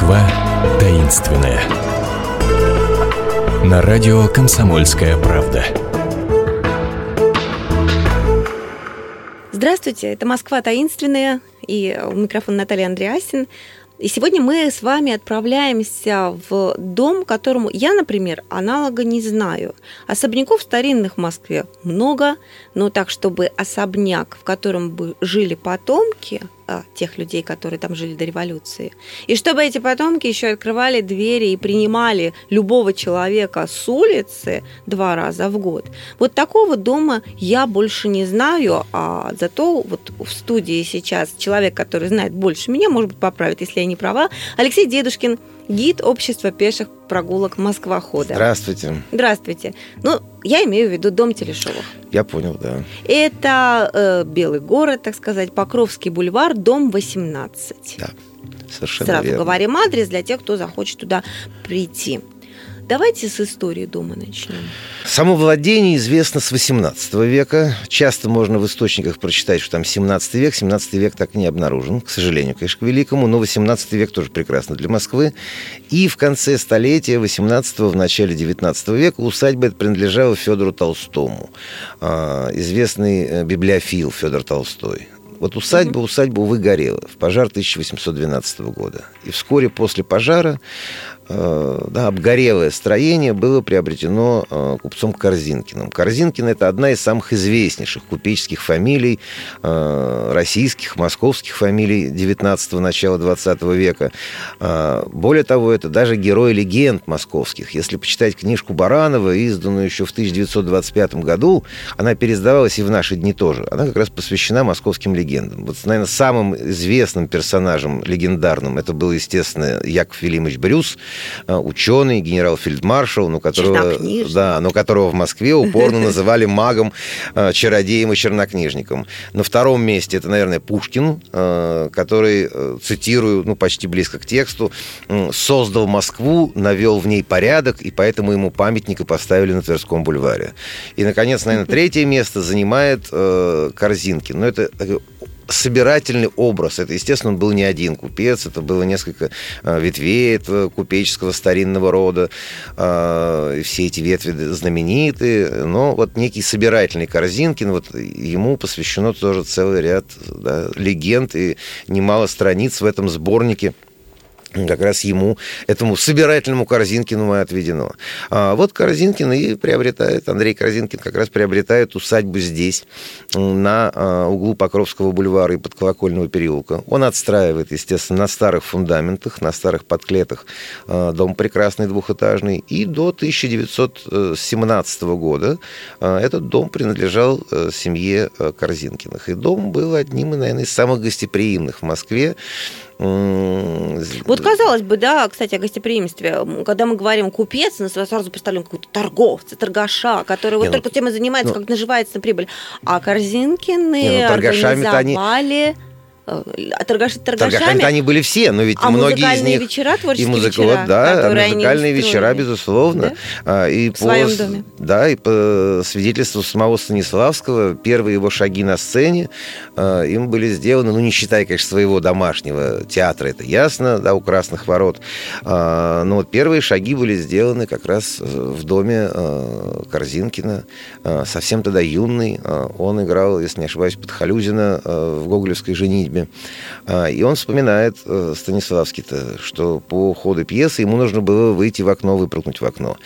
Москва таинственная. На радио «Комсомольская правда». Здравствуйте, это «Москва таинственная» и у микрофона Наталья Андреасин. И сегодня мы с вами отправляемся в дом, которому я, например, аналога не знаю. Особняков старинных в Москве много, но так, чтобы особняк, в котором бы жили потомки, тех людей, которые там жили до революции. И чтобы эти потомки еще открывали двери и принимали любого человека с улицы два раза в год. Вот такого дома я больше не знаю, а зато вот в студии сейчас человек, который знает больше меня, может быть, поправит, если я не права, Алексей Дедушкин, гид общества пеших прогулок Москва-хода. Здравствуйте. Здравствуйте. Ну, я имею в виду дом Телешовых. Я понял, да. Это э, Белый город, так сказать, Покровский бульвар, дом 18. Да, совершенно Сразу верно. говорим адрес для тех, кто захочет туда прийти. Давайте с истории дома начнем. Само владение известно с 18 века. Часто можно в источниках прочитать, что там 17 век. 17 век так и не обнаружен, к сожалению, конечно, к великому. Но 18 век тоже прекрасно для Москвы. И в конце столетия 18-го, в начале 19 века усадьба принадлежала Федору Толстому. А, Известный э, библиофил Федор Толстой. Вот усадьба, усадьба, увы, горела в пожар 1812 года. И вскоре после пожара да, обгорелое строение было приобретено э, купцом Корзинкиным. Корзинкин – это одна из самых известнейших купеческих фамилий э, российских, московских фамилий 19-го, начала 20 века. Э, более того, это даже герой легенд московских. Если почитать книжку Баранова, изданную еще в 1925 году, она переиздавалась и в наши дни тоже. Она как раз посвящена московским легендам. Вот, наверное, самым известным персонажем легендарным это был, естественно, Яков Велимович Брюс, э, ученый, генерал-фельдмаршал, но которого, да, но которого в Москве упорно называли магом, э, чародеем и чернокнижником. На втором месте это, наверное, Пушкин, э, который, э, цитирую, ну, почти близко к тексту, создал Москву, навел в ней порядок, и поэтому ему памятник и поставили на Тверском бульваре. И, наконец, наверное, третье место занимает э, Корзинкин. Но это собирательный образ. Это, естественно, он был не один купец, это было несколько э, ветвей этого купеческого старинного рода. И все эти ветви знаменитые, но вот некий собирательный Корзинкин, вот ему посвящено тоже целый ряд да, легенд и немало страниц в этом сборнике как раз ему, этому собирательному Корзинкину и отведено. А вот Корзинкин и приобретает, Андрей Корзинкин как раз приобретает усадьбу здесь, на а, углу Покровского бульвара и подколокольного переулка. Он отстраивает, естественно, на старых фундаментах, на старых подклетах а, дом прекрасный двухэтажный. И до 1917 года а, этот дом принадлежал э, семье э, Корзинкиных. И дом был одним, наверное, из самых гостеприимных в Москве. Вот казалось бы, да, кстати, о гостеприимстве. Когда мы говорим купец, мы сразу представляем какого-то торговца, торгаша, который вот Не, ну, только тем и занимается, ну, как наживается на прибыль. А Корзинкины Не, ну, торгашами-то они- организовали... торгаши торгашами? Торгашами они были все, но ведь А многие из них... вечера, И творческие музыка, вечера, вот, да, музыкальные вечера, безусловно. А, И В своем доме. Да, и по свидетельству самого Станиславского, первые его шаги на сцене а, им были сделаны, ну, не считая, конечно, своего домашнего театра, это ясно, да, у Красных Ворот, А, но вот первые шаги были сделаны как раз э, в доме а, Корзинкина, а, совсем тогда юный, а, он играл, если не ошибаюсь, под Халюзина а, в «Гоголевской женитьбе», А, и он вспоминает, э, Станиславский-то, что по ходу пьесы ему нужно было выйти в окно, выпрыгнуть в окно.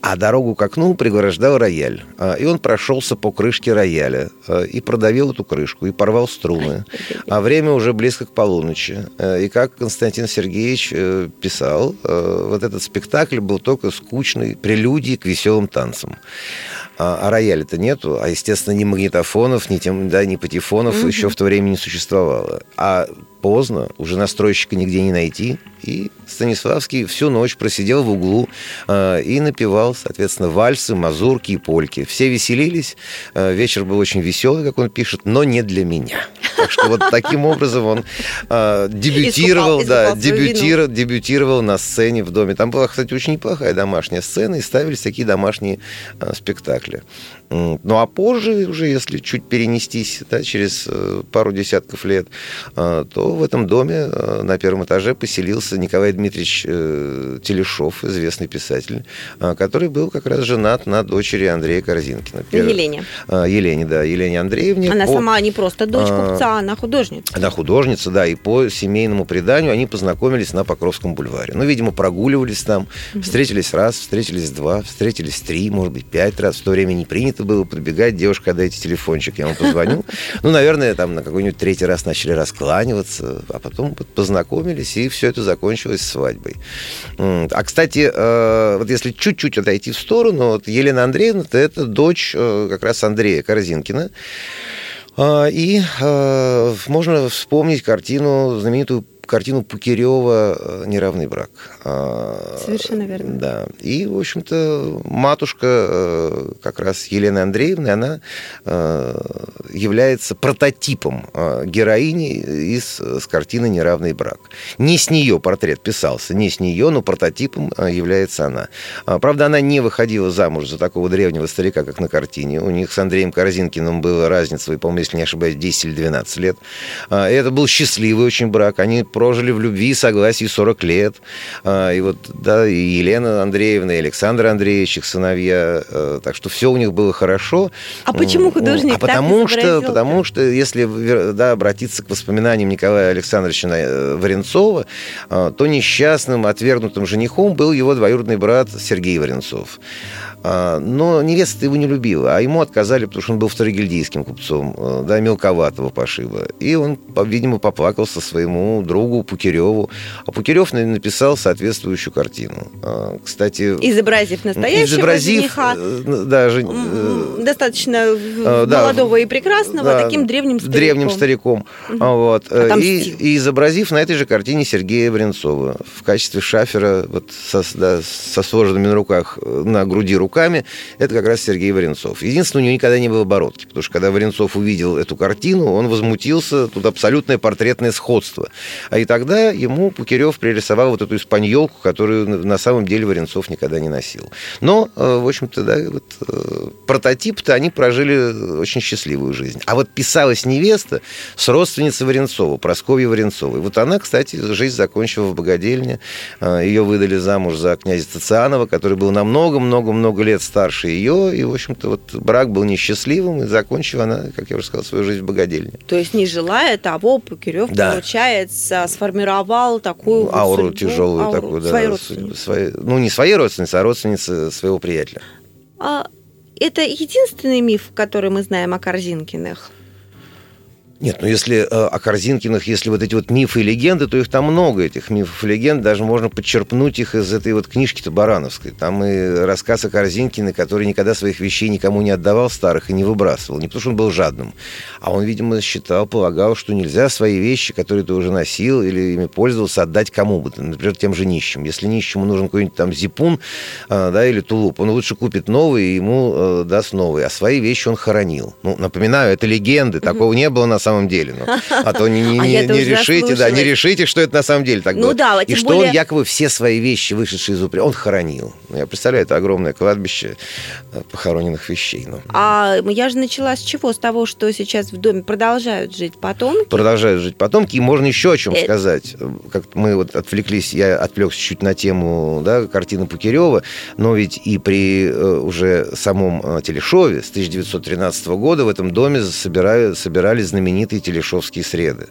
А дорогу к окну преграждал рояль. А, И он прошелся по крышке рояля а, и продавил эту крышку, и порвал струны. А время уже близко к полуночи. И как Константин Сергеевич э, писал, э, вот этот спектакль был только скучной прелюдией к веселым танцам. А, а рояля-то нету, а, естественно, ни магнитофонов, ни, тем, да, ни патефонов еще в то время не существовало. А поздно, уже настройщика нигде не найти. И Станиславский всю ночь просидел в углу э, и напевал, соответственно, вальсы, мазурки и польки. Все веселились, э, вечер был очень веселый, как он пишет, но не для меня. Так что вот таким образом он э, дебютировал, Искупал- да, искупал дебютировал, дебютировал на сцене в доме. Там была, кстати, очень неплохая домашняя сцена, и ставились такие домашние э, спектакли. Ну а позже, уже если чуть перенестись да, через э, пару десятков лет, э, то в этом доме э, на первом этаже поселился Николай Дмитриевич э, Телешов, известный писатель, э, который был как раз женат на дочери Андрея Корзинкина. Первый... Елене. Елене, да, Елене Андреевне. Она по... сама не просто дочь а, купца, она художница. Она художница, да, и по семейному преданию они познакомились на Покровском бульваре. Ну, видимо, прогуливались там, угу. встретились раз, встретились два, встретились три, может быть, пять раз. В то время не принято было подбегать, девушка, отдайте телефончик, я вам позвоню. Ну, наверное, там на какой-нибудь третий раз начали раскланиваться, а потом познакомились, и все это закончилось свадьбой. А, кстати, э, вот если чуть-чуть отойти в сторону, вот Елена Андреевна, это дочь э, как раз Андрея Корзинкина. А, и э, можно вспомнить картину, знаменитую картину Пукирева «Неравный брак». А, Совершенно верно. Да. И, в общем-то, матушка э, как раз Елены Андреевны, она э, является прототипом героини из с картины «Неравный брак». Не с нее портрет писался, не с нее, но прототипом является она. А, правда, она не выходила замуж за такого древнего старика, как на картине. У них с Андреем Корзинкиным была разница, по-моему, если не ошибаюсь, 10 или 12 лет. А, это был счастливый очень брак. Они прожили в любви и согласии 40 лет. А, и вот, да, и Елена Андреевна, и Александр Андреевич, их сыновья. Э, так что все у них было хорошо. А почему художник А потому что, потому что, если да, обратиться к воспоминаниям Николая Александровича э, Варенцова, э, то несчастным, отвергнутым женихом был его двоюродный брат Сергей Варенцов. А, но невеста его не любила, а ему отказали, потому что он был второгильдейским купцом, э, да, мелковатого пошиба. И он, видимо, поплакался своему другу Пукиреву. А Пукирев написал соответствующую картину. А, кстати... Изобразив настоящего изобразив, жениха, э, да, жен... Э, достаточно а, молодого да, и прекрасного, да, таким древним стариком. Древним стариком. Угу. Вот. И, и изобразив на этой же картине Сергея Варенцова в качестве шафера вот со, да, со сложенными на руках, на груди руками руками, это как раз Сергей Варенцов. Единственное, у него никогда не было бородки, потому что когда Варенцов увидел эту картину, он возмутился, тут абсолютное портретное сходство. А и тогда ему Пукирев пририсовал вот эту испаньолку, которую на самом деле Варенцов никогда не носил. Но, э, в общем-то, да, вот, э, прототип-то они прожили очень счастливую жизнь. А вот писалась невеста с родственницей Варенцова, Прасковьей Варенцовой. Вот она, кстати, жизнь закончила в богадельне. Э, Ее выдали замуж за князя Стационова, который был намного-много-много много лет старше ее, и, в общем-то, вот брак был несчастливым, и закончила она, как я уже сказал, свою жизнь в богадельне. То есть, не желая того, Пукирев, да. получается, сформировал такую ну, ауру судьбу, тяжелую ауру, такую, да. Своей своей, ну, не своей родственницы, а родственницы своего приятеля. А это единственный миф, который мы знаем о Корзинкиных? Нет, ну если э, о Корзинкиных, если вот эти вот мифы и легенды, то их там много, этих мифов и легенд. Даже можно подчерпнуть их из этой вот книжки-то Барановской. Там и рассказ о Корзинкине, который никогда своих вещей никому не отдавал старых и не выбрасывал. Не потому что он был жадным, а он, видимо, считал, полагал, что нельзя свои вещи, которые ты уже носил или ими пользовался, отдать кому бы, например, тем же нищим. Если нищему нужен какой-нибудь там зипун э, да, или тулуп, он лучше купит новый и ему э, даст новый, а свои вещи он хоронил. Ну, напоминаю, это легенды, такого не было на самом деле. Ну, а то не, не, а не, не решите, да, не решите, что это на самом деле так ну, было. Да, и что более... он якобы все свои вещи, вышедшие из упря, он хоронил. Ну, я представляю, это огромное кладбище э, похороненных вещей. Ну. А я же начала с чего? С того, что сейчас в доме продолжают жить потомки? Продолжают жить потомки. И можно еще о чем это... сказать. Как мы вот отвлеклись, я отвлекся чуть на тему да, картины Пукирева, но ведь и при э, уже самом э, Телешове с 1913 года в этом доме собирали, собирали знаменитые телешовы телешовские среды,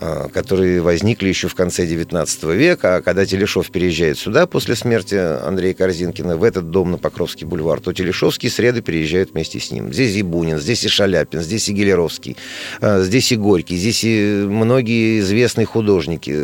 которые возникли еще в конце XIX века. А когда Телешов переезжает сюда после смерти Андрея Корзинкина, в этот дом на Покровский бульвар, то Телешовские среды переезжают вместе с ним. Здесь и Бунин, здесь и Шаляпин, здесь и Гелеровский, а, здесь и Горький, здесь и многие известные художники,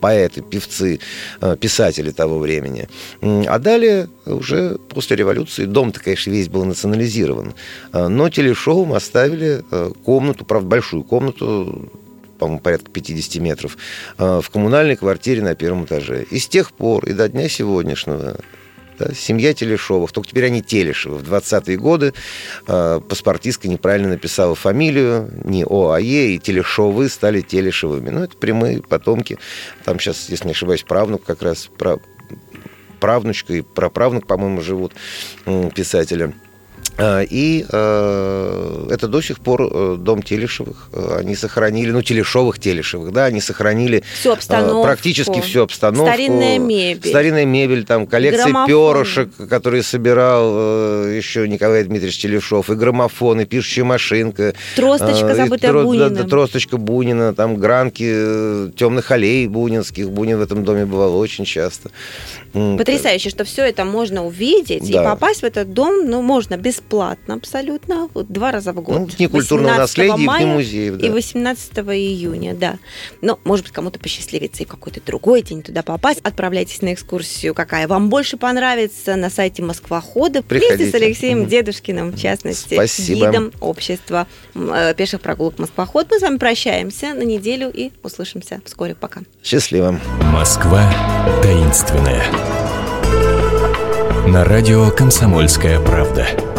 поэты, певцы, а, писатели того времени. А далее, уже после революции, дом-то, конечно, весь был национализирован. Но Телешовым оставили комнату, правда, большую комнату, по-моему, порядка 50 метров, э, в коммунальной квартире на первом этаже. И с тех пор, и до дня сегодняшнего, да, семья Телешовых, только теперь они Телешевы. В 20-е годы э, паспортистка неправильно написала фамилию, не О, а Е, и Телешовы стали Телешевыми. Ну, это прямые потомки. Там сейчас, если не ошибаюсь, правнук как раз, прав... правнучка и праправнук, по-моему, живут писателя. А, и э, это до сих пор э, дом Телешевых. Они сохранили, ну, Телешовых, Телешевых, да, они сохранили всю обстановку, практически всю обстановку. Старинная мебель. Старинная мебель, там, граммофон. перышек, которые собирал э, еще Николай Дмитриевич Телешов, и граммофон, и пишущая машинка. Тросточка, забытая тро, Бунина. Да, да, тросточка Бунина, там, гранки темных аллей бунинских. Бунин в этом доме бывал очень часто. Потрясающе, что все это можно увидеть да. и попасть в этот дом, ну, можно бесплатно бесплатно абсолютно, вот, два раза в год. Ну, Дни культурного наследия мая и музеев. Да. И 18 июня, да. Но, может быть, кому-то посчастливится и в какой-то другой день туда попасть. Отправляйтесь на экскурсию, какая вам больше понравится, на сайте Москвахода. Приходите. Вместе с Алексеем Дедушкиным, в частности, Спасибо. гидом общества э, пеших прогулок Москвоход. Мы с вами прощаемся на неделю и услышимся вскоре. Пока. Счастливо. Москва таинственная. На радио «Комсомольская правда».